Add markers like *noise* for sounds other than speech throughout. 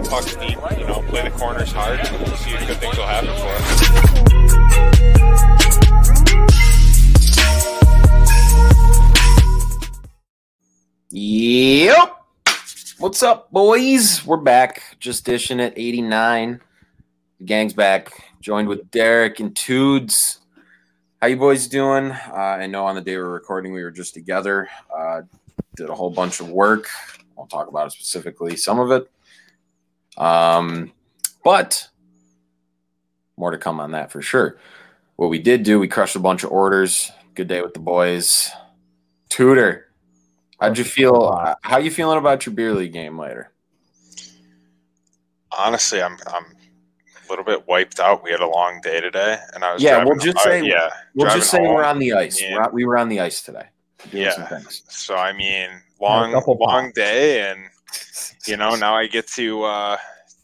get pucks deep, you know, play the corners hard, and see if good things will happen for us. Yep. What's up, boys? We're back. Just dishing at 89. The gang's back. Joined with Derek and Toods. How you boys doing? Uh, I know on the day we're recording, we were just together. Uh, did a whole bunch of work. Won't talk about it specifically. Some of it. Um, but more to come on that for sure. What we did do, we crushed a bunch of orders. Good day with the boys. Tudor, How'd you feel? How you feeling about your beer league game later? Honestly, I'm I'm a little bit wiped out. We had a long day today, and I was Yeah, we'll just uh, say- yeah, We'll just say home. we're on the ice. Yeah. We're on- we were on the ice today. Doing Yeah. some things. So I mean, long long day, and you know now I get to uh,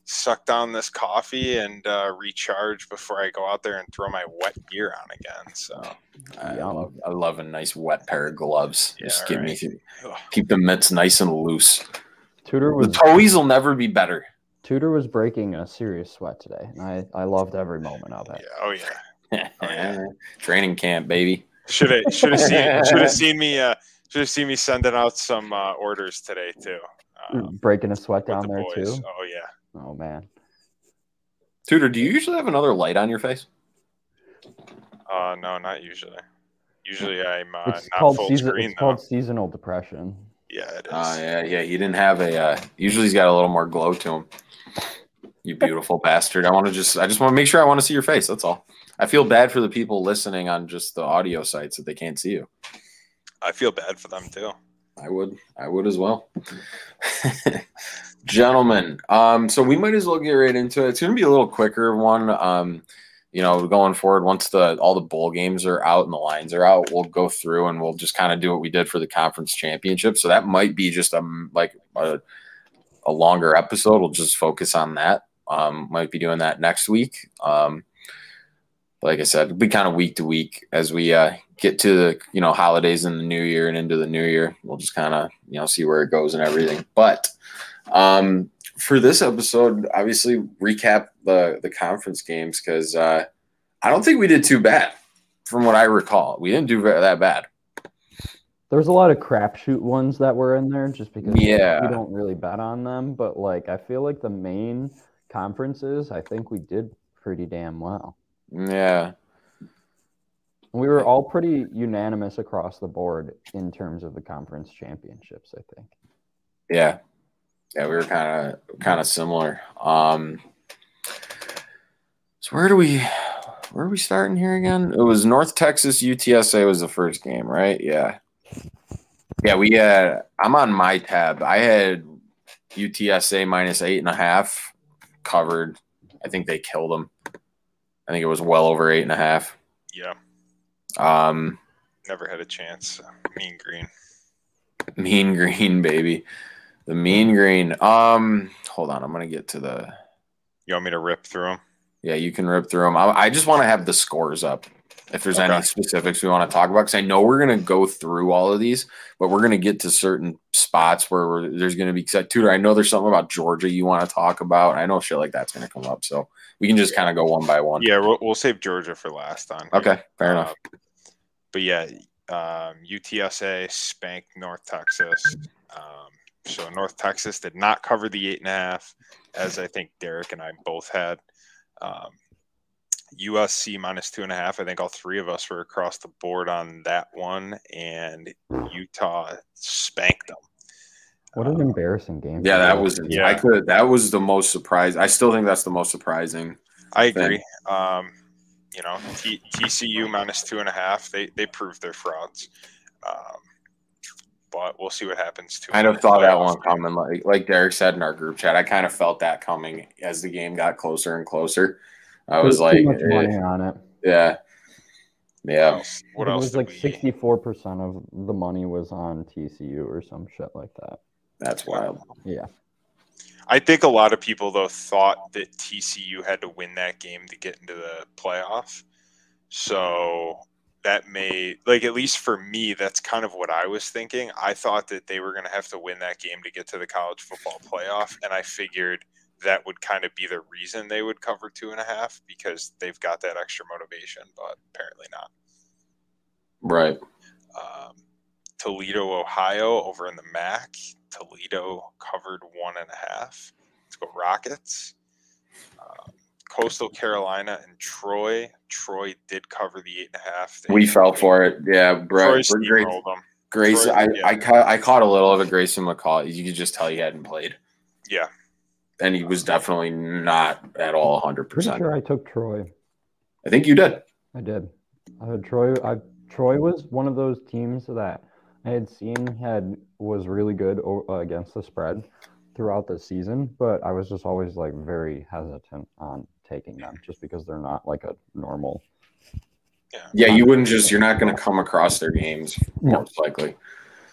suck down this coffee and uh, recharge before I go out there and throw my wet gear on again. So I Yum. love, I love a nice wet pair of gloves. Yeah, just give me keep the mitts nice and loose. Tudor The was toes will never be better. Tudor was breaking a serious sweat today, and I, I loved every moment of yeah, it. oh yeah. yeah. *laughs* Training camp, baby. Should have should have seen *laughs* should have seen me uh, should have seen me sending out some uh, orders today too. Um, breaking a sweat down the there boys. too. Oh yeah. Oh man, Tudor, do you usually have another light on your face? Uh, no, not usually. Usually I'm uh, it's not called full season, screen It's though. called seasonal depression. Yeah, it is. Oh yeah, yeah. He didn't have a. Uh, usually he's got a little more glow to him. You beautiful bastard. I want to just. I just want to make sure I want to see your face. That's all. I feel bad for the people listening on just the audio sites that they can't see you. I feel bad for them too. I would. I would as well. Gentlemen, um, so we might as well get right into it. It's going to be a little quicker one. Um, you know, going forward, once the all the bowl games are out and the lines are out, we'll go through and we'll just kind of do what we did for the conference championship. So that might be just a like a, a longer episode. We'll just focus on that. Um, might be doing that next week. Um, like I said, be kind of week to week as we uh, get to the you know holidays in the new year and into the new year. We'll just kind of you know see where it goes and everything. But um, for this episode, obviously recap the the conference games because uh, I don't think we did too bad from what I recall. We didn't do that bad. There was a lot of crapshoot ones that were in there, just because Yeah. we don't really bet on them. But like, I feel like the main conferences, I think we did pretty damn well. Yeah, We were all pretty unanimous across the board in terms of the conference championships. I think. yeah, yeah. We were kind of kind of similar. Um, so where do we where are we starting here again? It was North Texas UTSA was the first game, right? Yeah. Yeah, we had I'm on my tab. I had UTSA minus eight and a half covered. I think they killed them. I think it was well over eight and a half. Yeah, Um never had a chance. Mean Green. mean green, baby. The mean green. Um hold on, I'm gonna get to the You want me to rip through them? Yeah, you can rip through them. I, I just want to have the scores up. If there's any specifics we want to talk about, because I know we're going to go through all of these, but we're going to get to certain spots where we're, there's going to be. Because Tudor, I know there's something about Georgia you want to talk about. I know shit like that's going to come up, so we can just kind of go one by one. Yeah, we'll, we'll save Georgia for last on. here. Okay, fair enough. Uh, but yeah, um, UTSA spanked North Texas. Um, so North Texas did not cover the eight and a half, as I think Derek and I both had. Um, USC minus two and a half. I think all three of us were across the board on that one, and Utah spanked them. What an embarrassing game. Yeah, that was. Yeah. I could. That was the most surprise. I still think that's the most surprising. I agree. Um, you know, T- TCU minus two and a half. They they proved their frauds. Um, but we'll see what happens. To I kind of thought that one coming. Like like Derek said in our group chat, I kind of felt that coming as the game got closer and closer. I was like, too much eh, money on it. yeah, What yeah. else? What it else? was like sixty-four percent of the money was on TCU or some shit like that. That's wild. Yeah, I think a lot of people though thought that TCU had to win that game to get into the playoff. So that may like at least for me, that's kind of what I was thinking. I thought that they were going to have to win that game to get to the college football playoff, and I figured that would kind of be the reason they would cover two and a half because they've got that extra motivation, but apparently not. Right. Um, Toledo, Ohio, over in the MAC. Toledo covered one and a half. Let's go Rockets. Um, Coastal Carolina and Troy. Troy did cover the eight and a half. They, We fell for it. Yeah, Troy bro. Great. steamrolled. Grace, Troy- I, yeah. I, caught, I caught a little of a Grayson McCall. You could just tell he hadn't played. Yeah, And he was definitely not at all 100%. Pretty sure I took Troy. I think you did. I did. I had Troy. I Troy was one of those teams that I had seen had was really good o- uh, against the spread throughout the season, but I was just always like very hesitant on taking them just because they're not like a normal. Yeah, you wouldn't just, you're not going to come across their games, No. most likely.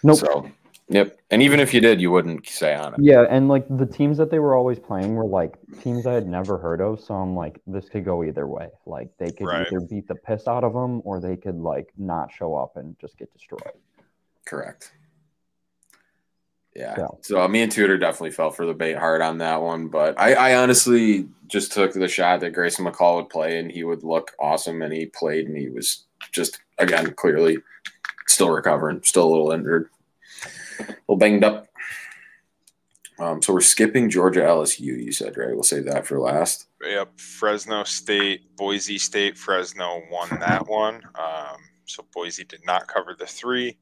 Nope. So, yep. And even if you did, you wouldn't say on it. Yeah, and like the teams that they were always playing were like teams I had never heard of, so I'm like, this could go either way. Like they could Right. either beat the piss out of them, or they could like not show up and just get destroyed. Correct. Yeah. Yeah. So me and Tudor definitely fell for the bait hard on that one, but I, I honestly just took the shot that Grayson McCall would play and he would look awesome, and he played and he was just again clearly still recovering, still a little injured, a little banged up. Um, so we're skipping Georgia LSU. You said right? We'll save that for last. Yep, Fresno State, Boise State, Fresno won that one. Um, so Boise did not cover the three.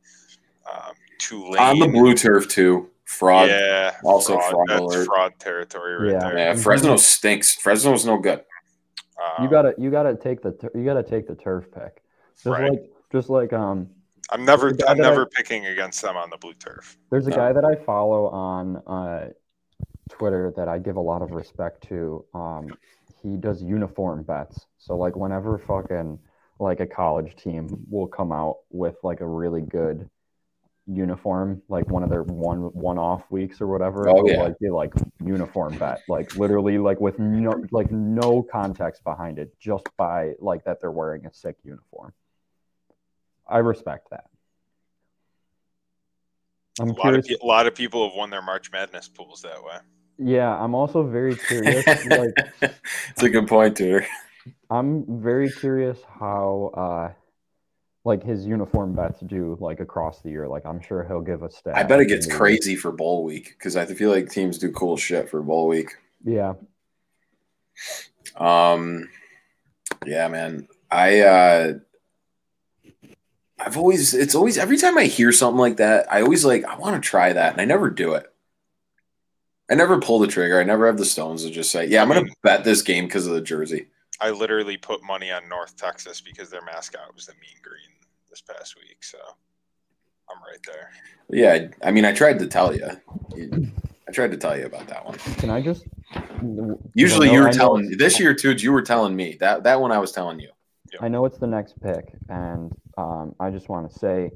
Um, Tulane On the blue turf too. Fraud. Yeah, Also fraud That's alert. fraud territory right Yeah. there. Yeah, Fresno stinks. Fresno's no good. Um, You gotta you gotta take the tur- you gotta take the turf pick. Just Right. like just like um I'm never, I'm that I- never picking against them on the blue turf. There's a No. guy that I follow on uh, Twitter that I give a lot of respect to. Um, he does uniform bets. So like whenever fucking like a college team will come out with like a really good uniform, like one of their one one off weeks or whatever, Oh, yeah. like like uniform bet, like literally like with no like no context behind it, just by like that they're wearing a sick uniform. I respect that. I'm A lot of, a lot of people have won their March Madness pools that way. Yeah, I'm also very curious. *laughs* like, it's a good point, Tudor. I'm very curious how, uh, like his uniform bets do like across the year. Like, I'm sure he'll give a stat. I bet it gets crazy for bowl week because I feel like teams do cool shit for bowl week. Yeah, Um, yeah, man. I uh, I've always it's always every time I hear something like that, I always like I want to try that, and I never do it. I never pull the trigger. I never have the stones to just say, "Yeah, I'm gonna bet this game because of the jersey." I literally put money on North Texas because their mascot was the mean green this past week. So I'm right there. Yeah, I mean, I tried to tell you. I tried to tell you about that one. can I just? Usually, you were I telling it's- this year, too. You were telling me that that one I was telling you. I know it's the next pick, and um, I just want to say,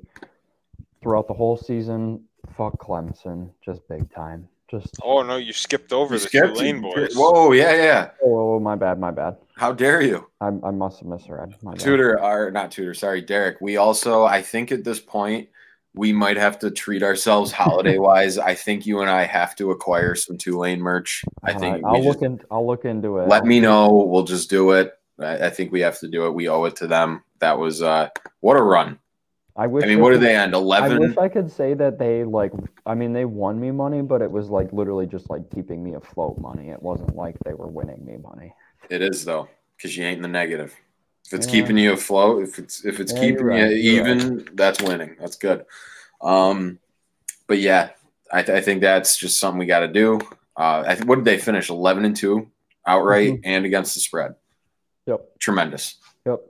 throughout the whole season, fuck Clemson, just big time. Just Oh no, you skipped over You the skipped Tulane it. boys. Whoa, yeah, yeah. oh my bad, my bad. How dare you? I, I must have misread. My bad. Tudor, or not Tutor? sorry, Derek. We also, I think at this point, we might have to treat ourselves *laughs* holiday wise. I think you and I have to acquire some Tulane merch. I All think right, I'll look in. I'll look into it. let me know. We'll just do it. I, I think we have to do it. We owe it to them. That was uh what a run. I wish. I mean, what did they end? I wish I could say that they like. I mean, they won me money, but it was like literally just like keeping me afloat money. It wasn't like they were winning me money. It is though, because you ain't in the negative. If it's Yeah. keeping you afloat, if it's if it's Yeah, keeping right, you even, that's winning. That's good. Um, but yeah, I, th- I think that's just something we got to do. Uh, I th- what did they finish? Eleven and two outright Mhm. and against the spread. Yep. Tremendous. Yep.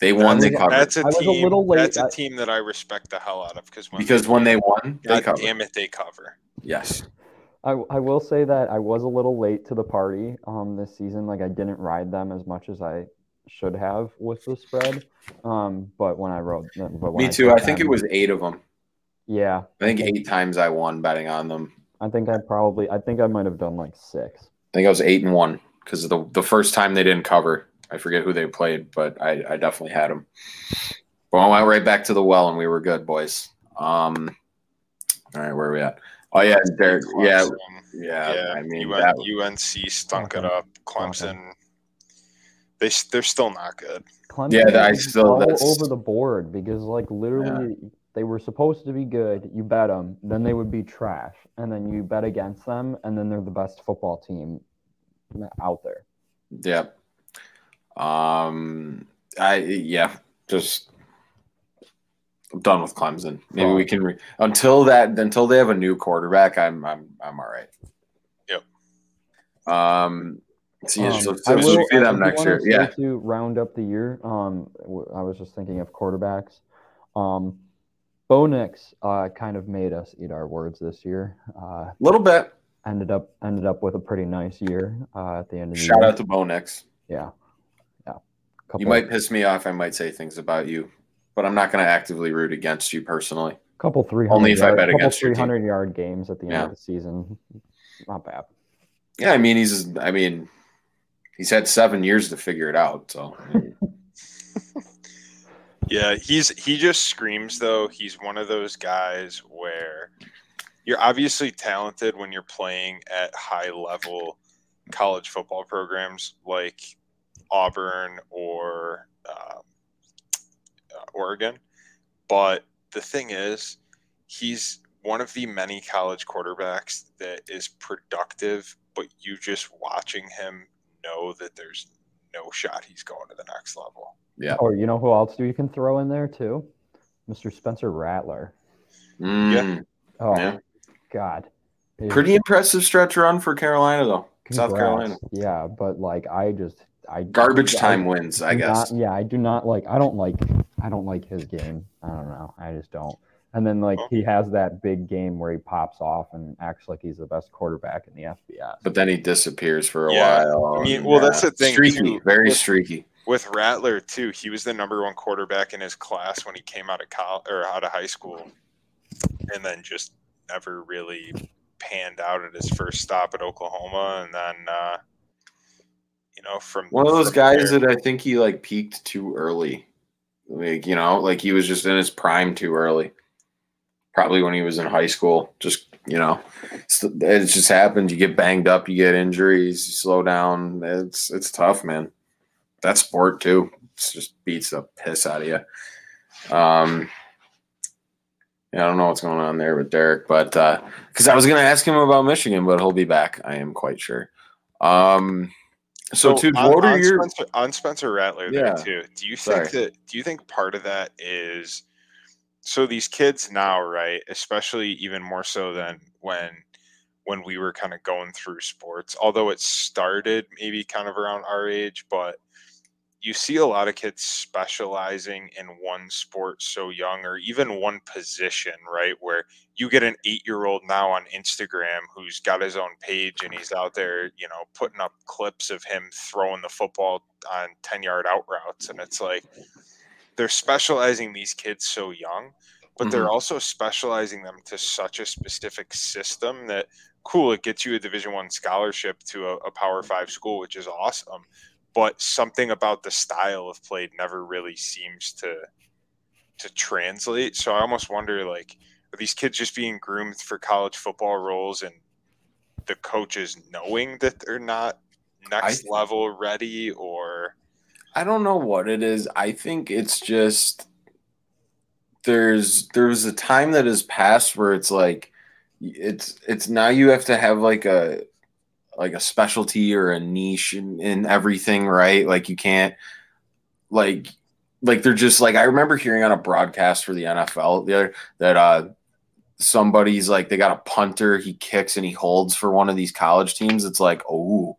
They won. They was- covered That's a I was a team. little late. That's a I- team that I respect the hell out of because when because when they won, they God covered. damn it, they cover. Yes. I, I will say that I was a little late to the party um this season. Like I didn't ride them as much as I should have with the spread. Um, but when I rode them, but when Me too. I think it was eight of them. Yeah, I think eight times I won betting on them. I think I probably. I think I might have done like six. I think I was eight and one because the the first time they didn't cover. I forget who they played, but I, I definitely had them. But I went right back to the well, and we were good, boys. Um, all right, where are we at? Oh yeah, Derek. Yeah, yeah. yeah. I mean, UN that, UNC stunk it up. Clemson, They they're still not good. Clemson Yeah, I still- that's- over the board because like literally they were supposed to be good. You bet them, then they would be trash, and then you bet against them, and then they're the best football team out there. yeah. Um, I yeah, just I'm done with Clemson. Maybe we can re- until that until they have a new quarterback. I'm I'm I'm all right. Yep. Um. So, yeah, Um, so, I will- see them do next year. Yeah. To round up the year, um, I was just thinking of quarterbacks. Um, Bo Nix uh, kind of made us eat our words this year. Uh, A little bit. ended up ended up with a pretty nice year uh, at the end of the Shout year. out to Bo Nix. yeah, yeah. Couple, You might piss me off. I might say things about you, but I'm not going to actively root against you personally. couple three hundred Only if I yard, bet against your three team. hundred yard games at the end Yeah. of the season. Not bad. Yeah, I mean he's. I mean, he's had seven years to figure it out. So *laughs* Yeah, he's he just screams though. He's one of those guys where you're obviously talented when you're playing at high level college football programs like Auburn or um, uh, Oregon. But the thing is, he's one of the many college quarterbacks that is productive, but you just watching him know that there's no shot he's going to the next level. Yeah. Or you know who else do you can throw in there too? Mr. Spencer Rattler. Mm, Oh Yeah. God. Pretty impressive stretch run for Carolina though. South. Carolina. Yeah, but like I just I Garbage I time wins, I guess. not- yeah, I do not like. I don't like. I don't like his game. I don't know. I just don't. And then like Well- he has that big game where he pops off and acts like he's the best quarterback in the FBS. But then he disappears for a Yeah, while. I mean, well, that's the thing, Streaky, too. very With- streaky. with Rattler too, he was the number one quarterback in his class when he came out of college or out of high school, and then just never really panned out at his first stop at Oklahoma, and then uh, you know from One of those guys there- that I think he like peaked too early. Like, you know, like he was just in his prime too early. Probably when he was in high school. Just, you know, it's- it just happens. You get banged up, you get injuries, you slow down. It's it's tough, man. That sport too. It just beats the piss out of you. Um yeah, I don't know what's going on there with Derek, but uh because I was gonna ask him about Michigan, but he'll be back, I am quite sure. Um so, to on, what are on your Spencer, on Spencer Rattler there too? Do you think Sorry. that? Do you think part of that is so these kids now, right? Especially even more so than when when we were kind of going through sports. Although it started maybe kind of around our age, but you see a lot of kids specializing in one sport so young or even one position, right? Where you get an eight year old now on Instagram who's got his own page and he's out there, you know, putting up clips of him throwing the football on 10 yard out routes. And it's like they're specializing these kids so young, but they're mm-hmm. also specializing them to such a specific system that cool, it gets you a division one scholarship to a, a power five school, which is awesome but something about the style of play never really seems to to translate. So I almost wonder like are these kids just being groomed for college football roles and the coaches knowing that they're not next I- level ready or I don't know what it is. I think it's just there's there's a time that has passed where it's like it's it's now you have to have like a like a specialty or a niche in, in everything, right? Like you can't like like they're just like I remember hearing on a broadcast for the NFL the other that uh somebody's like they got a punter, he kicks and he holds for one of these college teams. It's like, oh,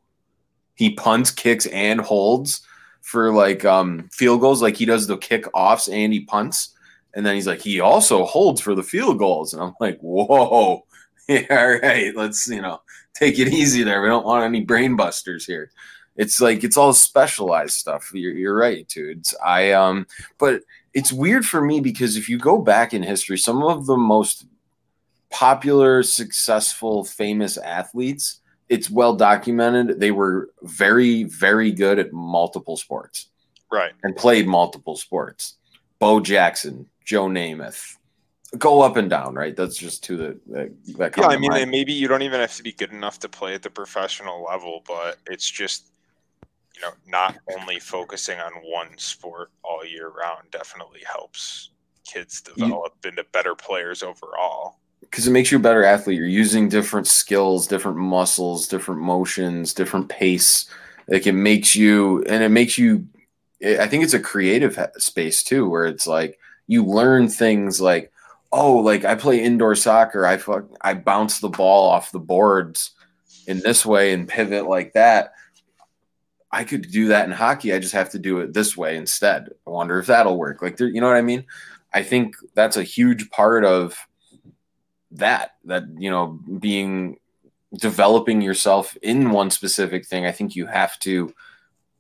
he punts, kicks, and holds for like um field goals. Like he does the kickoffs and he punts. And then he's like, he also holds for the field goals. And I'm like, whoa. *laughs* Yeah, all right. Let's, you know, take it easy there. We don't want any brain busters here. It's like it's all specialized stuff. You're, you're right, dudes. I um, but it's weird for me because if you go back in history, some of the most popular, successful, famous athletes, it's well documented. They were very, very good at multiple sports right. and played multiple sports. Bo Jackson, Joe Namath, go up and down, right? That's just to the that, that Yeah, I mean, and maybe you don't even have to be good enough to play at the professional level, but it's just you know not only focusing on one sport all year round definitely helps kids develop into better players overall. because it makes you a better athlete. You're using different skills, different muscles, different motions, different pace. Like it makes you, and it makes you. I think it's a creative space too, where it's like you learn things like, oh, like I play indoor soccer. I fuck, I bounce the ball off the boards in this way and pivot like that. I could do that in hockey. I just have to do it this way instead. I wonder if that'll work. Like, you know what I mean? I think that's a huge part of that that you know being developing yourself in one specific thing i think you have to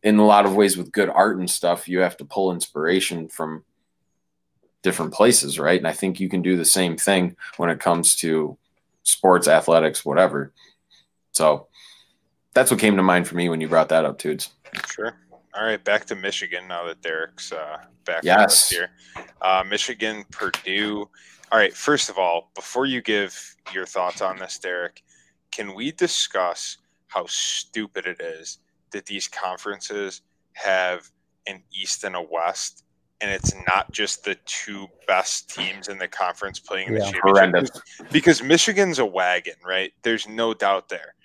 in a lot of ways with good art and stuff you have to pull inspiration from different places right and i think you can do the same thing when it comes to sports athletics whatever so that's what came to mind for me when you brought that up dudes Sure. All right, back to Michigan now that Derek's uh, back Yes. here. Uh, Michigan, Purdue. All right, first of all, before you give your thoughts on this, Derek, can we discuss how stupid it is that these conferences have an East and a West, and it's not just the two best teams in the conference playing in the Yeah. championship? horrendous because Michigan's a wagon, right? There's no doubt there.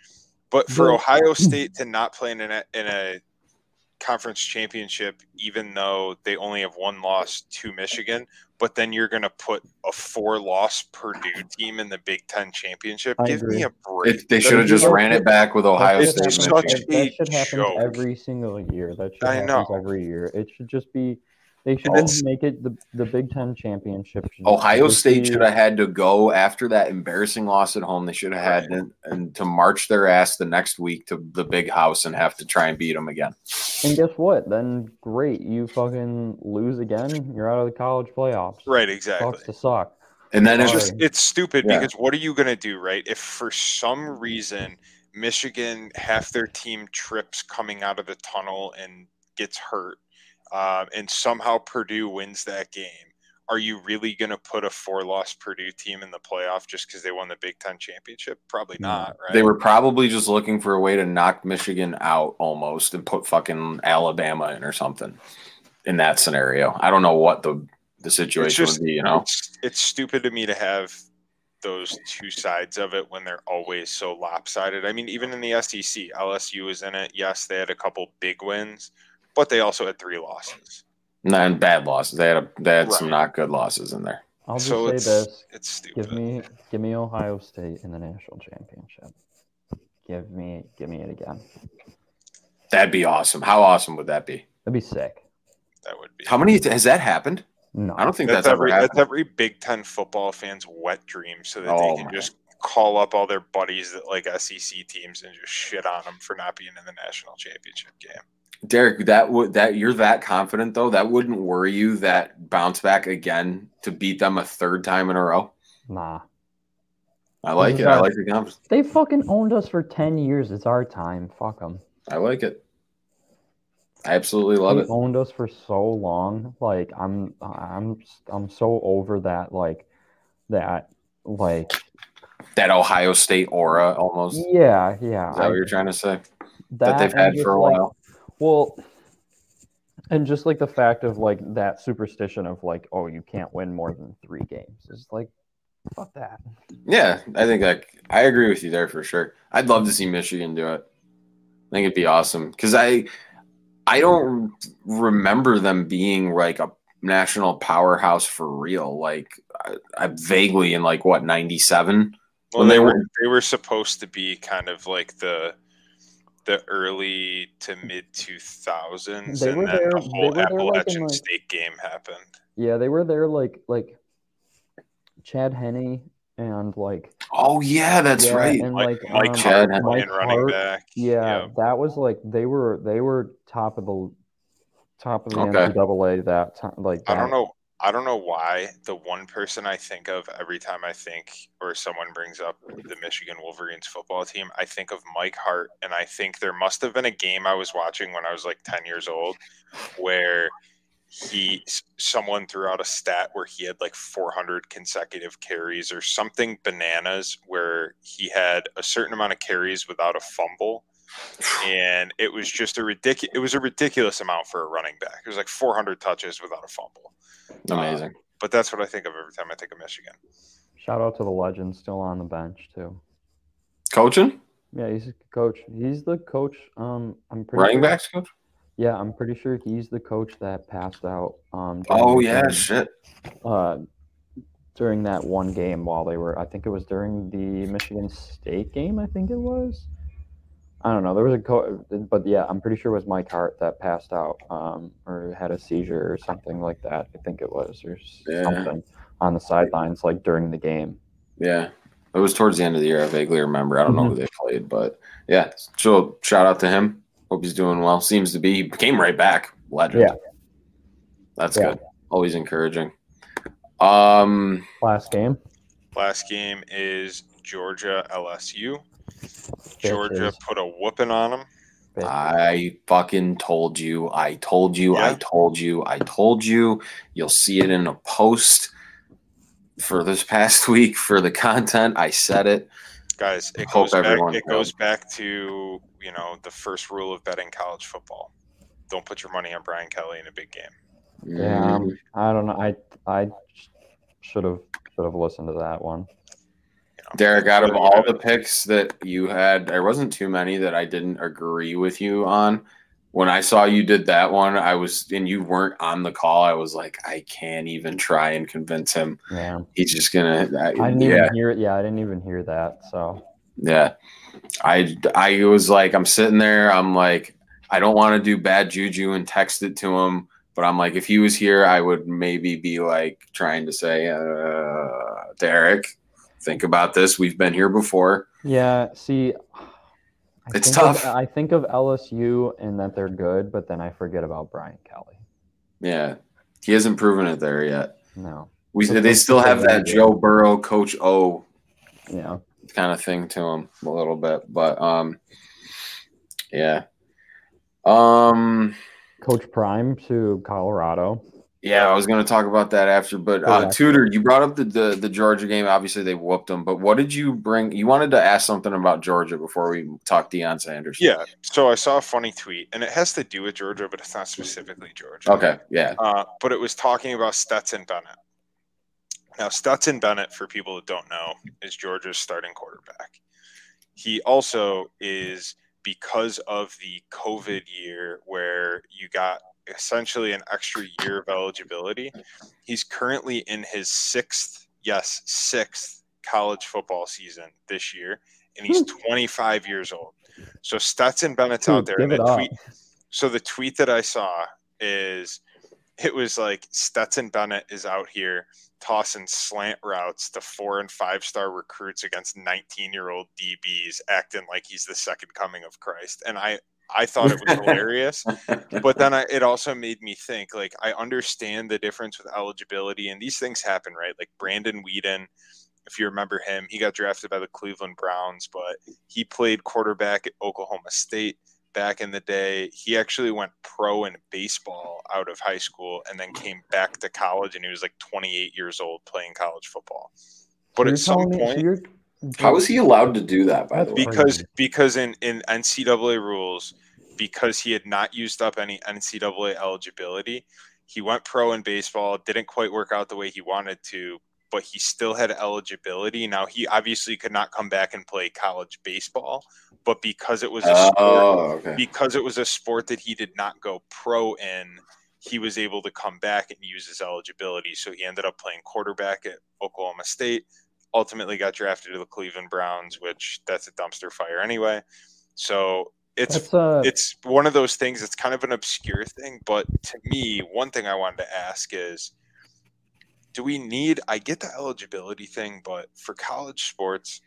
But for Ohio mm. State to not play in a, in a conference championship, even though they only have one loss to Michigan, but then you're going to put a four-loss Purdue team in the Big Ten championship. I Give me a break. it, they should have just ran it back with ohio That It's shit state such happens- a that should happen joke. every single year. That should I happen know. every year. It should just be. They should And make it the, the Big Ten championship. Ohio State be- should have had to go after that embarrassing loss at home. They should have had and, and to march their ass the next week to the big house and have to try and beat them again. And guess what? Then great, you fucking lose again. You're out of the college playoffs. Right, exactly. Sucks to suck. And then It's it's just it's stupid Yeah. because what are you going to do, right? If for some reason Michigan half their team trips coming out of the tunnel and gets hurt, um, and somehow Purdue wins that game, are you really going to put a four-loss Purdue team in the playoff just because they won the Big Ten championship? Probably not, right? they were probably just looking for a way to knock Michigan out almost and put fucking Alabama in or something in that scenario. I don't know what the the situation just- would be, you know. It's, it's stupid to me to have those two sides of it when they're always so lopsided. I mean, even in the SEC, LSU was in it. Yes, they had a couple big wins, but they also had three losses. And bad losses. They had a, they had some not good losses in there. I'll just so say it's this: it's stupid. give me, give me Ohio State in the national championship. Give me, give me it again. That'd be awesome. How awesome would that be? That'd be sick. that would be. How many has that happened? No, I don't think that's, that's, every ever that's every Big Ten football fan's wet dream, so that Oh, they can my. just call up all their buddies that like SEC teams and just shit on them for not being in the national championship game. Derek, that would that you're that confident though, that wouldn't worry you that bounce back again to beat them a third time in a row. nah. I like it. I like the confidence. They fucking owned us for ten years. It's our time. Fuck them. I like it. I absolutely love they it. owned us for so long. Like I'm, I'm, I'm so over that. Like that. Like That Ohio State aura almost. Is yeah, yeah. that I- what you're trying to say? that That they've had for a like, while. Well, and just like the fact of like that superstition of like, oh, you can't win more than three games is like, fuck that. Yeah, I think like I agree with you there for sure. I'd love to see Michigan do it. I think it'd be awesome because I I don't remember them being like a national powerhouse for real. Like I, I vaguely in like what ninety seven. Well, When they they were were- they were supposed to be kind of like the the early to mid two thousands, They and then there- the whole were like, Appalachian like- State game happened. Yeah, they were there like like Chad Henne and like Oh yeah, that's yeah, right. and Mike, like Mike um, Chad Hart had- playing Mike running Hart. back. Yeah, Yep. that was like they were they were top of the top of the Okay. NCAA that time. Like I don't that. know. I don't know why the one person I think of every time I think or someone brings up the Michigan Wolverines football team, I think of Mike Hart, and I think there must have been a game I was watching when I was like ten years old, where he someone threw out a stat where he had like 400 consecutive carries or something bananas where he had a certain amount of carries without a fumble and it was just a ridiculous it was a ridiculous amount for a running back. It was like 400 touches without a fumble Amazing. Um, but that's what i think of every time i think of michigan Shout out to the legend still on the bench too. Coaching? Yeah, he's a coach. He's the coach. Um, I'm pretty Running sure, backs coach? Yeah, I'm pretty sure he's the coach that passed out. Um, Oh yeah, game, shit. Uh, during that one game while they were, I think it was during the Michigan State game. I think it was. I don't know. There was a co- but yeah, I'm pretty sure it was Mike Hart that passed out, um, or had a seizure or something like that. I think it was, or Yeah. something on the sidelines, like during the game. Yeah. It was towards the end of the year. I vaguely remember. I don't know who they played, but yeah. So shout out to him. Hope he's doing well. Seems to be. He came right back. Legend. Yeah. That's Yeah. good. Always encouraging. Um. Last game. last game is georgia lsu georgia Bitches. put a whooping on them I fucking told you. I told you. I told you. I told you. You'll see it in a post for this past *laughs* week for the content. I said it. guys it Hope goes back everyone it goes back to you know the first rule of betting college football don't put your money on brian kelly in a big game Yeah, Mm, um, I don't know. I I should have should have listened to that one. Derek, out of all the picks that you had, there wasn't too many that I didn't agree with you on. When I saw you did that one, I was and you weren't on the call. I was like, I can't even try and convince him. Yeah, He's just gonna. I, I didn't yeah, even hear it. Yeah, I didn't even hear that. So yeah. I I was like, I'm sitting there. I'm like, I don't want to do bad juju and text it to him. But I'm like, if he was here, I would maybe be like trying to say, uh, Derek, think about this. We've been here before. yeah, see, I It's think tough. Of, I think of LSU and that they're good, but then I forget about Brian Kelly. Yeah, he hasn't proven it there yet. No, We they still have that. Joe Burrow, Coach O yeah, kind of thing to him a little bit, but um, yeah, um, Coach Prime to Colorado. Yeah. I was going to talk about that after, but uh, Correct. Tudor, you brought up the, the the Georgia game. Obviously, they whooped them, but what did you bring? You wanted to ask something about Georgia before we talk Deion Sanders. yeah so i saw a funny tweet and it has to do with georgia but it's not specifically georgia Okay. Yeah. uh, but it was talking about stetson bennett now stetson bennett for people that don't know is georgia's starting quarterback he also is because of the covid year where you got essentially an extra year of eligibility. He's currently in his sixth yes sixth college football season this year and he's 25 years old. So stetson bennett's out there. the tweet so the tweet that i saw is it was like stetson bennett is out here tossing slant routes to four and five star recruits against 19 year old DBs, acting like he's the second coming of Christ. And I, I thought it was hilarious. *laughs* But then I, it also made me think like, I understand the difference with eligibility, and these things happen, right? Like Brandon Weeden, if you remember him, he got drafted by the Cleveland Browns, but he played quarterback at Oklahoma State back in the day. He actually went pro in baseball out of high school and then came back to college and he was like 28 years old playing college football. But at you're some telling me- so point, you're- How is he allowed to do that? By the way, because because in in NCAA rules, because he had not used up any NCAA eligibility, he went pro in baseball. Didn't quite work out the way he wanted to, but he still had eligibility. Now he obviously could not come back and play college baseball, but because it was a sport, oh, okay. because it was a sport that he did not go pro in, he was able to come back and use his eligibility. So he ended up playing quarterback at Oklahoma State. Ultimately, got drafted to the Cleveland Browns, which that's a dumpster fire anyway. So it's uh, it's one of those things. It's kind of an obscure thing, but to me, one thing I wanted to ask is, do we need? I get the eligibility thing, but for college sports,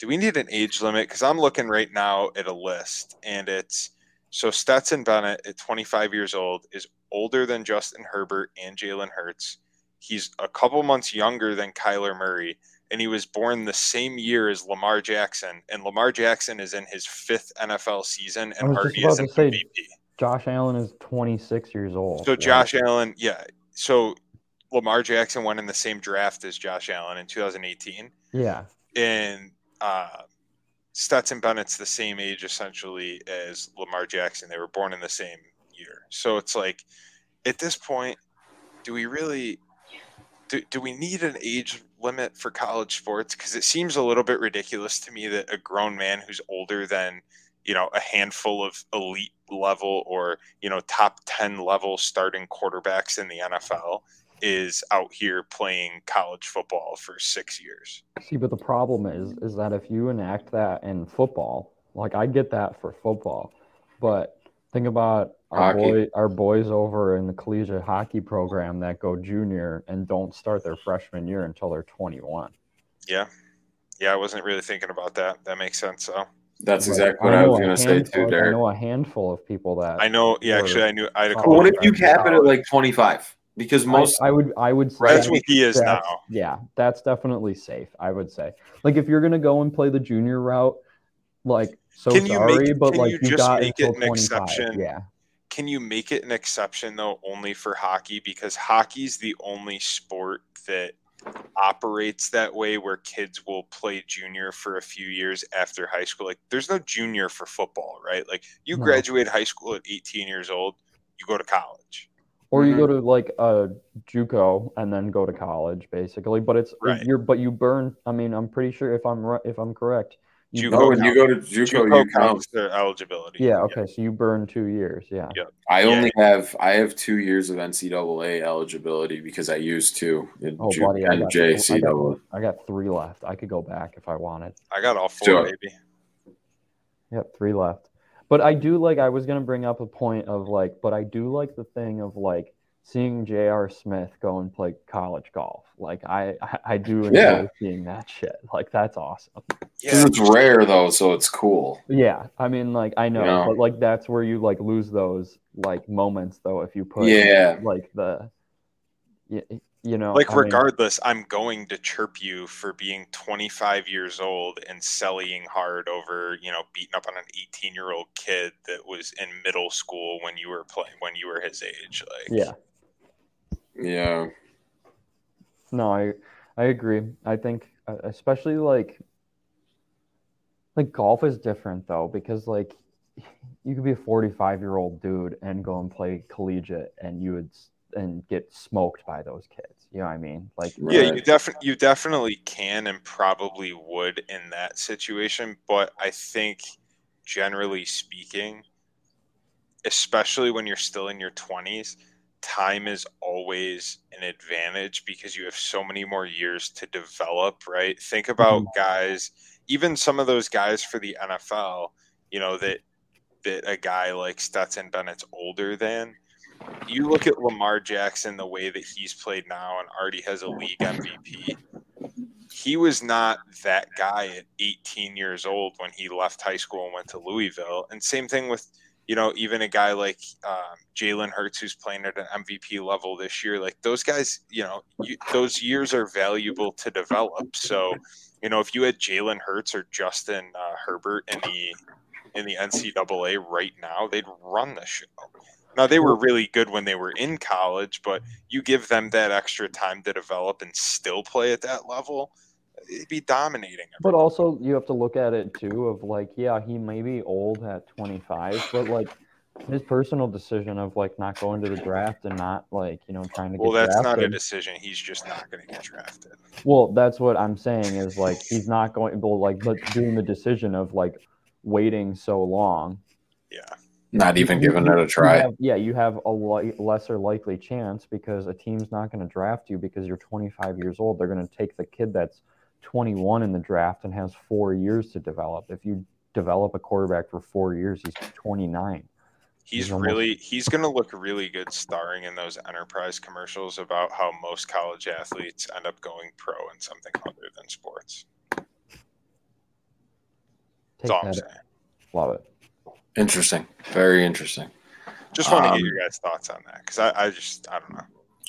do we need an age limit? Because I'm looking right now at a list, and it's so Stetson Bennett at 25 years old is older than Justin Herbert and Jalen Hurts. He's a couple months younger than Kyler Murray, and he was born the same year as Lamar Jackson. And Lamar Jackson is in his fifth NFL season and just is an MVP. Josh Allen is 26 years old. So Josh Allen, yeah. So Lamar Jackson went in the same draft as Josh Allen in 2018, Yeah. and uh, Stetson Bennett's the same age essentially as Lamar Jackson. They were born in the same year. So it's like, at this point, do we really? Do, do we need an age limit for college sports? Because it seems a little bit ridiculous to me that a grown man who's older than you know a handful of elite level or you know top 10 level starting quarterbacks in the NFL is out here playing college football for 6 years. See, but the problem is, is that if you enact that in football, like I get that for football, but think about our Hockey. boy, our boys over in the collegiate hockey program that go junior and don't start their freshman year until they're 21. Yeah. Yeah, I wasn't really thinking about that. That makes sense. So That's Like, exactly what I know was going to say too, like, I know a handful of people that I know. Yeah, actually, I knew I had a But couple. What if you friends in cap it at like 25? Because most I, I would I would say That's what he is now. Yeah, that's definitely safe. I would say, like, if you're gonna go and play the junior route, like, so Can you make- sorry, but can like you you, just got make it until an 25. exception? Yeah, Can you make it an exception though, only for hockey? Because hockey's the only sport that operates that way, where kids will play junior for a few years after high school. Like, there's no junior for football, right? Like, you No. graduate high school at 18 years old, you go to college. or you Mhm. go to like a JUCO and then go to college, basically. But it's Right. you're but you burn. I mean, I'm pretty sure if I'm right, if I'm correct, you JUCO no, burn- when you go to JUCO, JUCO you count. counts their eligibility. yeah, okay, so you burn two years. Yeah, Yeah. I Yeah. only have I have two years of NCAA eligibility because I used to in Oh, Ju- buddy, I got, I, got, I got three left. I could go back if I wanted. I got all four, Do it. baby. Yep, three left. But I do like I was gonna bring up a point of like, but I do like the thing of like seeing J.R. Smith go and play college golf. Like I I, I do enjoy Yeah. seeing that shit. Like that's awesome. Because it's rare though, so it's cool. Yeah, I mean like I know, Yeah. but like that's where you like lose those like moments though if you put Yeah. like the you, you know like I mean, regardless i'm going to chirp you for being 25 years old and selling hard over you know beating up on an 18 year old kid that was in middle school when you were playing when you were his age like yeah. Yeah. No, I I agree. I think uh, especially like like golf is different though because like you could be a 45 year old dude and go and play collegiate and you would and get smoked by those kids. You know what I mean? Like yeah you definitely you definitely can and probably would in that situation but i think generally speaking especially when you're still in your 20s time is always an advantage because you have so many more years to develop right think about mm-hmm. guys even some of those guys for the nfl you know that that a guy like stetson bennett's older than you look at Lamar Jackson the way that he's played now and already has a league MVP. He was not that guy at 18 years old when he left high school and went to Louisville. And same thing with, you know, even a guy like um, Jalen Hurts who's playing at an MVP level this year. Like those guys, you know, you, those years are valuable to develop. So, you know, if you had Jalen Hurts or Justin uh, Herbert in the in the NCAA right now, they'd run the show. Now they were really good when they were in college, but you give them that extra time to develop and still play at that level, be dominating. But also, you have to look at it too of like, yeah, he may be old at 25, but like his personal decision of like not going to the draft and not like you know trying to get Well, that's not a decision. He's just not going to get drafted. Well, that's what I'm saying is like he's not going, but like, but doing the decision of like waiting so long. Yeah. Not even you- giving it a you try. have- yeah, you have a li- lesser likely chance because a team's not going to draft you because you're 25 years old. They're going to take the kid that's 21 in the draft and has four years to develop. If you develop a quarterback for four years, he's 29. He's He's almost- really he's going to look really good starring in those enterprise commercials about how most college athletes end up going pro in something other than sports. Take That's all I'm saying. Love it. Interesting. Very interesting. Just want to Um, get your guys' thoughts on that because I, I just I don't know.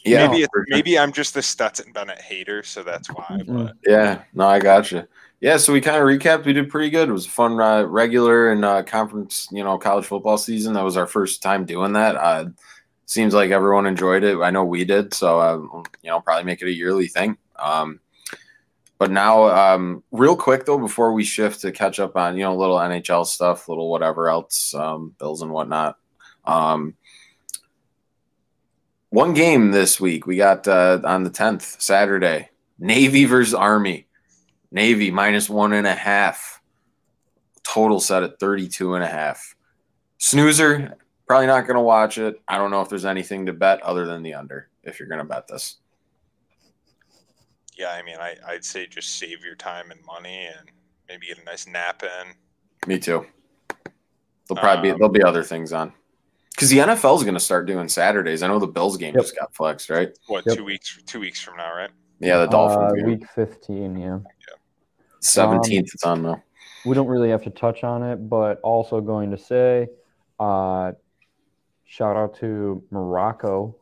Yeah. maybe it's, sure. maybe I'm just the Stetson Bennett hater, so that's why. But Yeah. No, I got you. Yeah, so we kind of recapped. We did pretty good. It was a fun uh, regular and uh, conference, you know, college football season. That was our first time doing that. Uh, seems like everyone enjoyed it. I know we did. So, uh, you know, probably make it a yearly thing. Um, but now, um, real quick though, before we shift to catch up on, you know, little NHL stuff, little whatever else, um, bills and whatnot. Um, one game this week we got uh, on the 10th, Saturday, Navy versus Army. Navy minus one and a half. Total set at 32 and a half. Snoozer, probably not going to watch it. I don't know if there's anything to bet other than the under if you're going to bet this. Yeah, I mean, I, I'd say just save your time and money and maybe get a nice nap in. Me too. There'll probably um, be there'll be other things on because the NFL is going to start doing Saturdays. I know the Bills game yep. just got flexed, right? What yep. two weeks? Two weeks from now, right? Yeah, the Dolphins. Uh, week fifteen. Yeah. Seventeenth. Um, it's on though. We don't really have to touch on it, but also going to say, uh, shout out to Morocco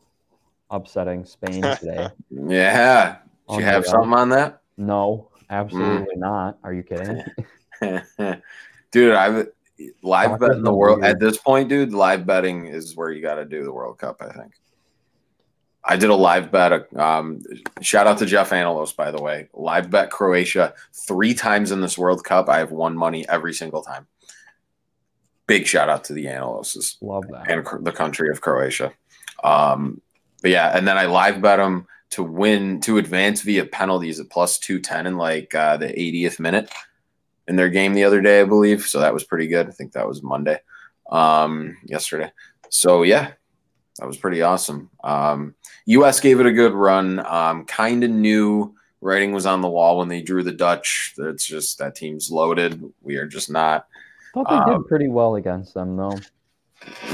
upsetting Spain *laughs* today. yeah. Do you have something on that? No, absolutely mm. not. Are you kidding? *laughs* Dude, I've live bet in the world at this point, dude. Live betting is where you got to do the World Cup. I think. I did a live bet. Um, shout out to Jeff Analos, by the way. Live bet Croatia three times in this World Cup. I have won money every single time. Big shout out to the Analoses. Love that. And the country of Croatia. Um, but yeah, and then I live bet them to win to advance via penalties at plus 210 in like uh, the 80th minute in their game the other day, I believe. So that was pretty good. I think that was Monday, um, yesterday. So yeah, that was pretty awesome. Um, U.S. gave it a good run. Um, kind of knew writing was on the wall when they drew the Dutch. It's just that team's loaded. We are just not. I thought they did um, pretty well against them, though.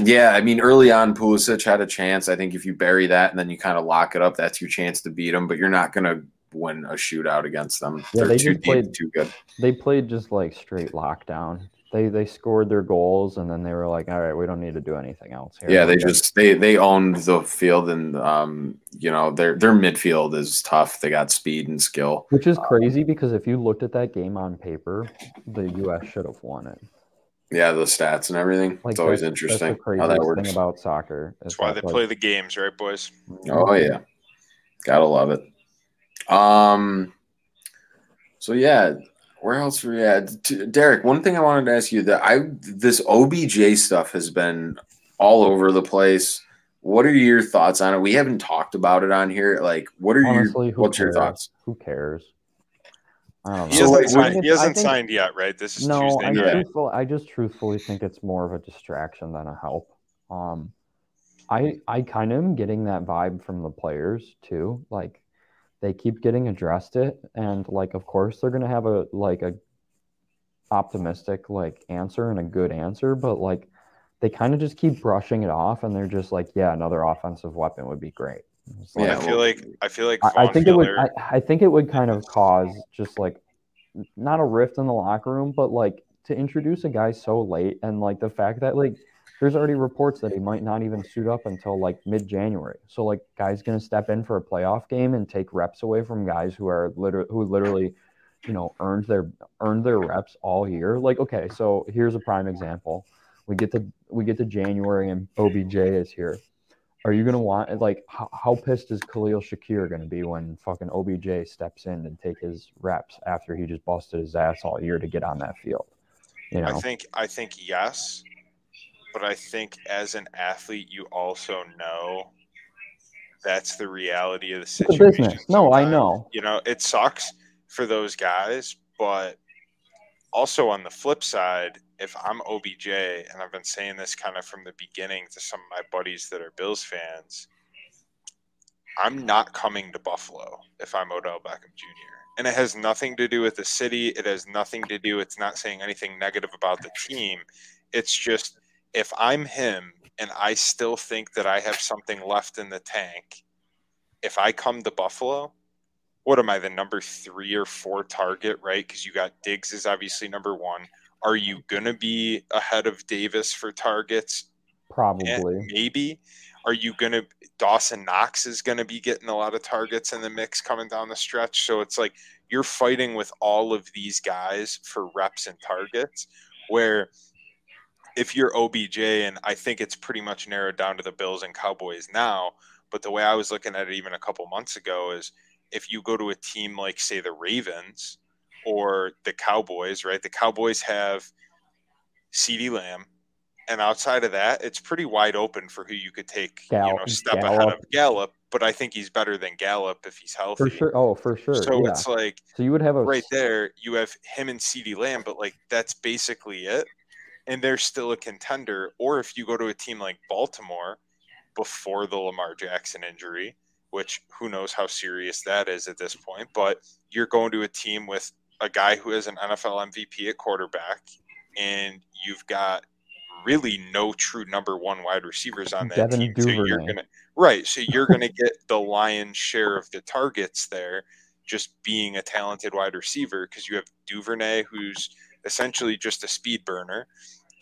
Yeah, I mean, early on, Pulisic had a chance. I think if you bury that and then you kind of lock it up, that's your chance to beat them. But you're not going to win a shootout against them. Yeah, They're they too played deep, too good. They played just like straight lockdown. They they scored their goals and then they were like, all right, we don't need to do anything else here. Yeah, they just they they owned the field and um you know their their midfield is tough. They got speed and skill, which is crazy um, because if you looked at that game on paper, the U.S. should have won it. Yeah, the stats and everything. Like it's always interesting how that works. Thing about soccer. That's why they like, play the games, right, boys? Oh yeah, gotta love it. Um. So yeah, where else were we at? Derek, one thing I wanted to ask you that I this OBJ stuff has been all over the place. What are your thoughts on it? We haven't talked about it on here. Like, what are Honestly, your what's cares? your thoughts? Who cares? He hasn't, signed, he hasn't think, signed, yet, right? This is no. Tuesday I, truthful, I just truthfully think it's more of a distraction than a help. Um, I I kind of am getting that vibe from the players too. Like they keep getting addressed it, and like of course they're gonna have a like a optimistic like answer and a good answer, but like they kind of just keep brushing it off, and they're just like, yeah, another offensive weapon would be great. Yeah, I feel like I feel like I, I think it would. I, I think it would kind of cause just like not a rift in the locker room, but like to introduce a guy so late and like the fact that like there's already reports that he might not even suit up until like mid January. So like guys gonna step in for a playoff game and take reps away from guys who are literally who literally, you know, earned their earned their reps all year. Like okay, so here's a prime example. We get to we get to January and OBJ is here are you gonna want like how, how pissed is Khalil Shakir gonna be when fucking OBJ steps in and take his reps after he just busted his ass all year to get on that field? You know? I think I think yes, but I think as an athlete, you also know that's the reality of the situation. business. No, I know. You know, it sucks for those guys, but also on the flip side, if I'm OBJ, and I've been saying this kind of from the beginning to some of my buddies that are Bills fans, I'm not coming to Buffalo if I'm Odell Beckham Jr. And it has nothing to do with the city. It has nothing to do. It's not saying anything negative about the team. It's just if I'm him and I still think that I have something left in the tank, if I come to Buffalo, what am I, the number three or four target, right? Because you got Diggs is obviously number one. Are you going to be ahead of Davis for targets? Probably. And maybe. Are you going to Dawson Knox is going to be getting a lot of targets in the mix coming down the stretch. So it's like you're fighting with all of these guys for reps and targets where if you're OBJ and I think it's pretty much narrowed down to the Bills and Cowboys now, but the way I was looking at it even a couple months ago is if you go to a team like say the Ravens or the Cowboys, right? The Cowboys have CeeDee Lamb, and outside of that, it's pretty wide open for who you could take, Gal- you know, step Gallup. ahead of Gallup. But I think he's better than Gallup if he's healthy. For sure. Oh, for sure. So yeah. it's like so you would have a right there. You have him and CeeDee Lamb, but like that's basically it, and they're still a contender. Or if you go to a team like Baltimore before the Lamar Jackson injury, which who knows how serious that is at this point, but you're going to a team with a guy who is an NFL MVP at quarterback, and you've got really no true number one wide receivers on that Devin team. Duvernay. So you're gonna right. So you're gonna get the lion's share of the targets there, just being a talented wide receiver because you have Duvernay, who's essentially just a speed burner,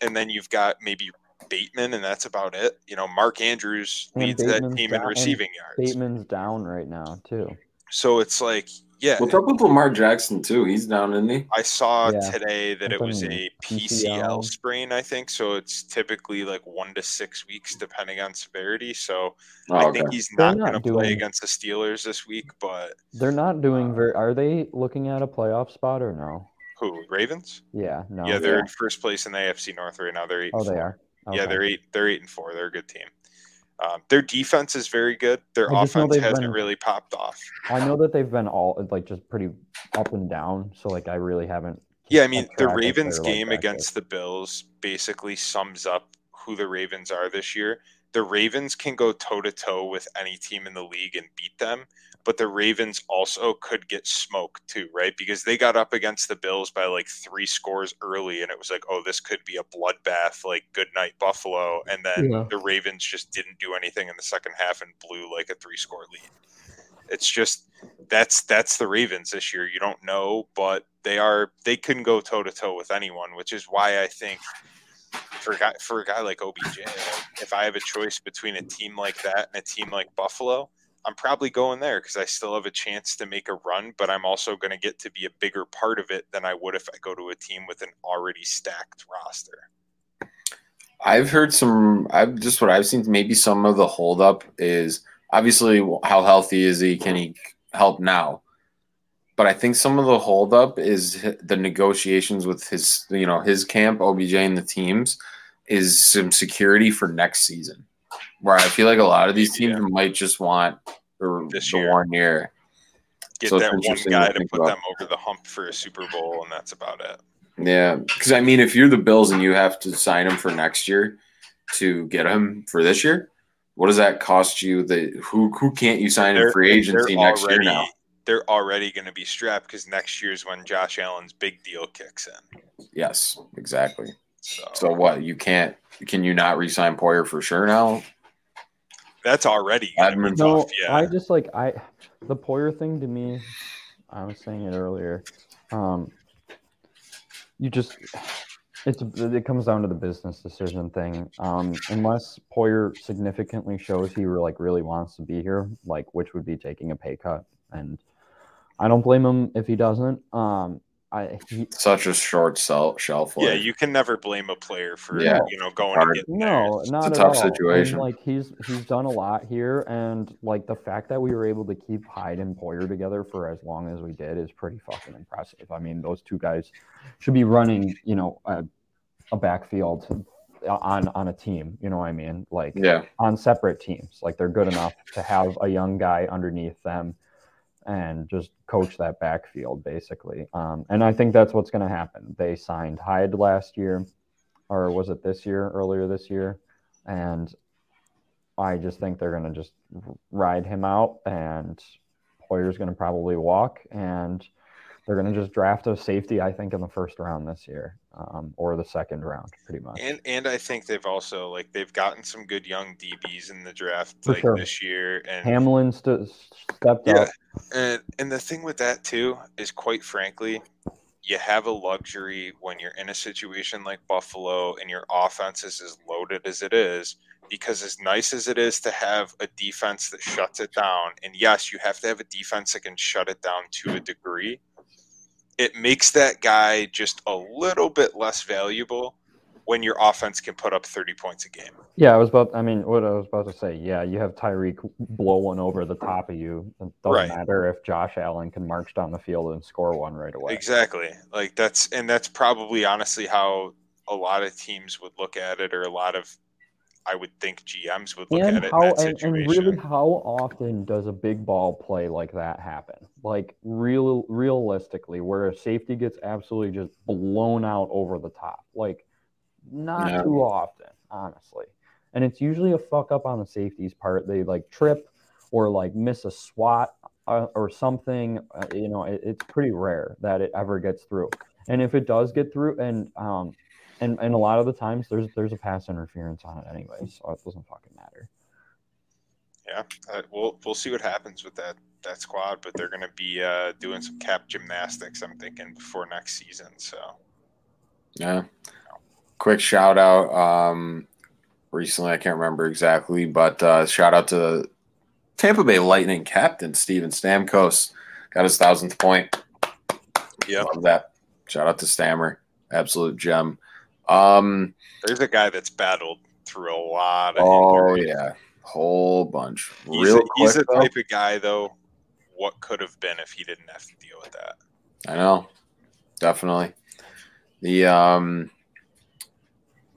and then you've got maybe Bateman, and that's about it. You know, Mark Andrews leads that team down, in receiving yards. Bateman's down right now too. So it's like yeah. What's up with Lamar Jackson too? He's down, isn't he? I saw yeah. today that it was a PCL, PCL sprain, I think. So it's typically like one to six weeks depending on severity. So oh, I think he's not, not going to play against the Steelers this week, but they're not doing uh, very are they looking at a playoff spot or no? Who, Ravens? Yeah, no. Yeah, they're yeah. in first place in the AFC North right now. They're eight. Oh, they are. Okay. Yeah, they're eight. They're eight and four. They're a good team. Um, their defense is very good. Their offense hasn't been, really popped off. I know that they've been all like just pretty up and down. So like I really haven't. Yeah, I mean the Ravens game like against the Bills basically sums up who the Ravens are this year. The Ravens can go toe to toe with any team in the league and beat them, but the Ravens also could get smoked too, right? Because they got up against the Bills by like three scores early, and it was like, oh, this could be a bloodbath, like good night Buffalo. And then yeah. the Ravens just didn't do anything in the second half and blew like a three score lead. It's just that's that's the Ravens this year. You don't know, but they are they couldn't go toe to toe with anyone, which is why I think for a guy for a guy like OBJ, if I have a choice between a team like that and a team like Buffalo, I'm probably going there because I still have a chance to make a run, but I'm also going to get to be a bigger part of it than I would if I go to a team with an already stacked roster. I've heard some. I've just what I've seen. Maybe some of the holdup is obviously how healthy is he? Can he help now? But I think some of the holdup is the negotiations with his, you know, his camp, OBJ, and the teams is some security for next season. Where I feel like a lot of these teams yeah. might just want the, this the year. one year. Get so that one guy to, to put about. them over the hump for a Super Bowl, and that's about it. Yeah, because I mean, if you're the Bills and you have to sign him for next year to get him for this year, what does that cost you? The who who can't you sign in free agency next already, year now? They're already going to be strapped because next year is when Josh Allen's big deal kicks in. Yes, exactly. So, so what? You can't? Can you not resign Poyer for sure now? That's already no. Tough, yeah. I just like I the Poyer thing to me. I was saying it earlier. Um, you just it's it comes down to the business decision thing. Um, unless Poyer significantly shows he like really wants to be here, like which would be taking a pay cut, and I don't blame him if he doesn't. Um, I he, such a short sell, shelf life. Yeah, you can never blame a player for yeah. you know going Hard. to get no, there. not it's a tough all. situation. And, like he's he's done a lot here, and like the fact that we were able to keep Hyde and Poyer together for as long as we did is pretty fucking impressive. I mean, those two guys should be running, you know, a, a backfield on on a team. You know what I mean? Like yeah. on separate teams. Like they're good enough to have a young guy underneath them and just coach that backfield basically. Um, and I think that's what's going to happen. They signed Hyde last year, or was it this year, earlier this year? And I just think they're going to just ride him out, and Poyer's going to probably walk, and they're going to just draft a safety, I think, in the first round this year um, or the second round, pretty much. And and I think they've also like they've gotten some good young DBs in the draft For like sure. this year. And Hamlin st- stepped yeah, up. And and the thing with that too is, quite frankly, you have a luxury when you're in a situation like Buffalo and your offense is as loaded as it is because as nice as it is to have a defense that shuts it down, and yes, you have to have a defense that can shut it down to a degree, it makes that guy just a little bit less valuable when your offense can put up 30 points a game. Yeah, I was about. I mean, what I was about to say. Yeah, you have Tyreek blow one over the top of you. It doesn't Right. matter if Josh Allen can march down the field and score one right away. Exactly. Like that's and that's probably honestly how a lot of teams would look at it, or a lot of I would think GMs would look and at it how and, and really how often does a big ball play like that happen? Like real realistically where a safety gets absolutely just blown out over the top. Like not Yeah. too often honestly. And it's usually a fuck up on the safety's part. They like trip or like miss a swat uh, or something. Uh, you know it, it's pretty rare that it ever gets through. And if it does get through and um and, and a lot of the times there's there's a pass interference on it anyway so it doesn't fucking matter yeah, uh, we'll we'll see what happens with that that squad, but they're going to be uh, doing some cap gymnastics. I'm thinking before next season. So Yeah. Quick shout out. Um, recently, I can't remember exactly, but uh, shout out to Tampa Bay Lightning captain Steven Stamkos. Got his thousandth point. yeah, Love that. Shout out to Stammer. Absolute gem. Um, there's a guy that's battled through a lot of. oh, injuries. yeah. Whole bunch. He's, Real a, he's quick, the though. type of guy though. What could have been if he didn't have to deal with that? I know, definitely. The um,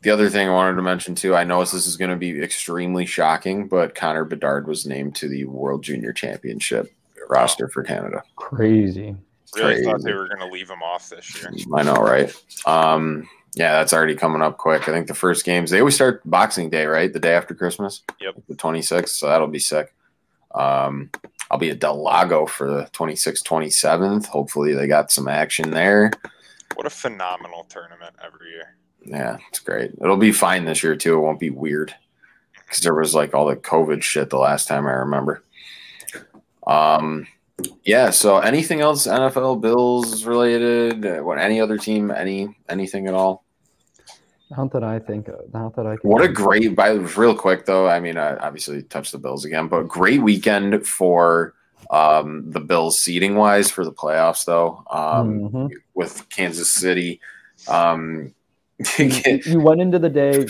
the other thing I wanted to mention too. I know this is going to be extremely shocking, but Connor Bedard was named to the World Junior Championship roster for Canada. crazy Really thought they were going to leave him off this year. I know, right? Um, yeah, that's already coming up quick. I think the first games they always start Boxing Day, right? The day after Christmas. Yep. the twenty sixth. So that'll be sick. Um, I'll be at Del Lago for the 26th, 27th. Hopefully, they got some action there. What a phenomenal tournament every year. Yeah, it's great. It'll be fine this year too. It won't be weird because there was like all the COVID shit the last time I remember. Um, yeah. So anything else NFL Bills related? Uh, What any other team? Any anything at all? not that i think of not that i can What a great, by real quick though. I mean, I obviously touched the Bills again, but great weekend for um, the Bills seating wise for the playoffs though. Um, Mhm. with Kansas City. Um, *laughs* you, you went into the day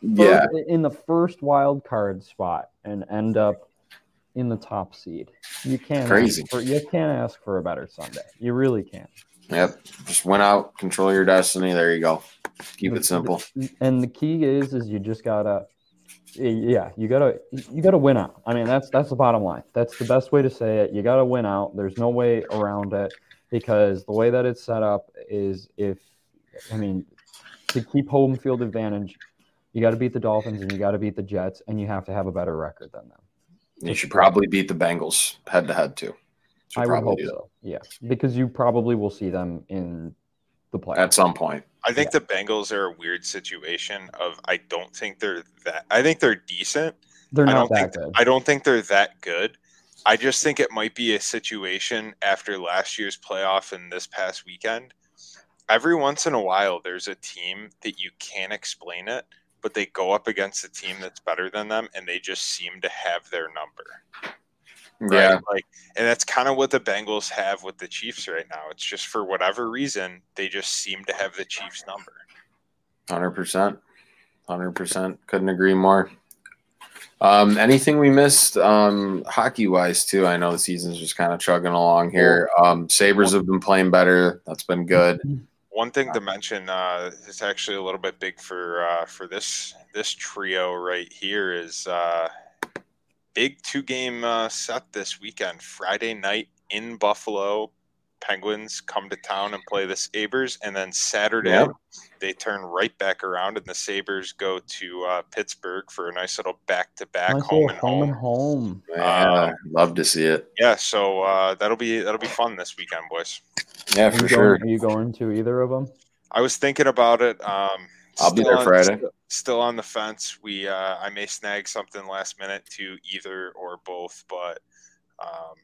yeah, in the first wild card spot and end up in the top seed. You can't Crazy. Ask for, you can't ask for a better Sunday. You really can't. Yep. Just went out, control your destiny. There you go. Keep it simple. And the key is, is you just gotta, yeah, you gotta, you gotta win out. I mean, that's that's the bottom line. That's the best way to say it. You gotta win out. There's no way around it because the way that it's set up is if, I mean, to keep home field advantage, you got to beat the Dolphins and you got to beat the Jets, and you have to have a better record than them. You should probably beat the Bengals head to head too. Should I would hope do so. Yeah, because you probably will see them in the playoffs. at some point. I think the Bengals are a weird situation of I don't think they're that I think they're decent. They're I not don't that think good. I don't think they're that good. I just think it might be a situation after last year's playoff and this past weekend. Every once in a while there's a team that you can't explain it, but they go up against a team that's better than them and they just seem to have their number. right? Yeah. Like, and that's kind of what the Bengals have with the Chiefs right now. It's just for whatever reason, they just seem to have the Chiefs number. Hundred percent. Hundred percent. Couldn't agree more. Um, anything we missed um, hockey wise too? I know the season's just kind of chugging along here. Um, Sabres have been playing better. That's been good. One thing to mention, uh, it's actually a little bit big for uh, for this this trio right here is uh, big two game uh, set this weekend. Friday night in Buffalo, Penguins come to town and play the Sabres, and then Saturday Yep. they turn right back around and the Sabres go to uh, Pittsburgh for a nice little back to back Nice home and home home. and home. Yeah, love to see it. Yeah, so uh, that'll be that'll be fun this weekend, boys. Yeah, for you, sure. going, are you going to either of them? I was thinking about it. Um, I'll be still there on- Friday. st- Still on the fence. We uh, I may snag something last minute to either or both, but um,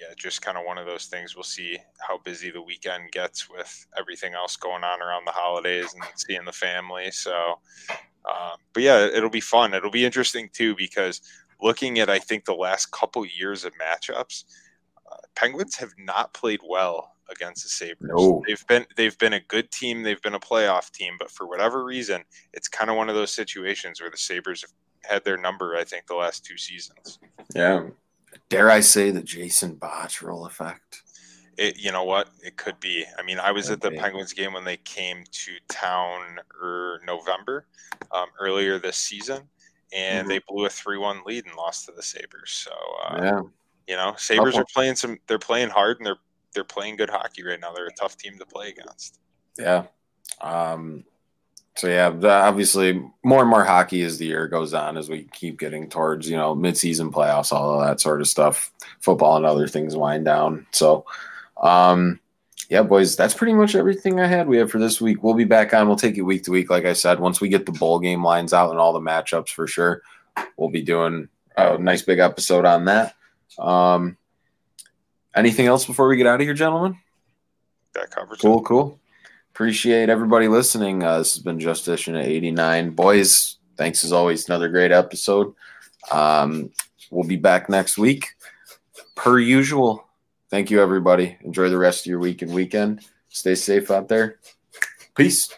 yeah, just kind of one of those things. We'll see how busy the weekend gets with everything else going on around the holidays and seeing the family. So Um, but yeah, it'll be fun. It'll be interesting too because looking at I think the last couple years of matchups, uh, Penguins have not played well against the Sabres. No. They've been they've been a good team, they've been a playoff team, but for whatever reason, it's kind of one of those situations where the Sabres have had their number, I think, the last two seasons. Yeah. Dare I say the Jason Botterill effect? It, you know what? It could be. I mean, I was at the Penguins game when they came to town er, November um, earlier this season, and Mhm. they blew a three-one lead and lost to the Sabres. So uh, yeah. you know, Sabres one. are playing some. They're playing hard and they're they're playing good hockey right now. They're a tough team to play against. Yeah. Um, so yeah, the- obviously more and more hockey as the year goes on, as we keep getting towards you know midseason playoffs, all of that sort of stuff. Football and other things wind down. So, um, yeah, boys, that's pretty much everything I had. We have for this week. We'll be back on. We'll take it week to week, like I said. Once we get the bowl game lines out and all the matchups for sure, we'll be doing a nice big episode on that. Um, anything else before we get out of here, gentlemen? That covers Cool, it. cool. Appreciate everybody listening. Uh, this has been Just Edition at 89. Boys, thanks as always. Another great episode. Um, we'll be back next week. Per usual. Thank you, everybody. Enjoy the rest of your week and weekend. Stay safe out there. Peace.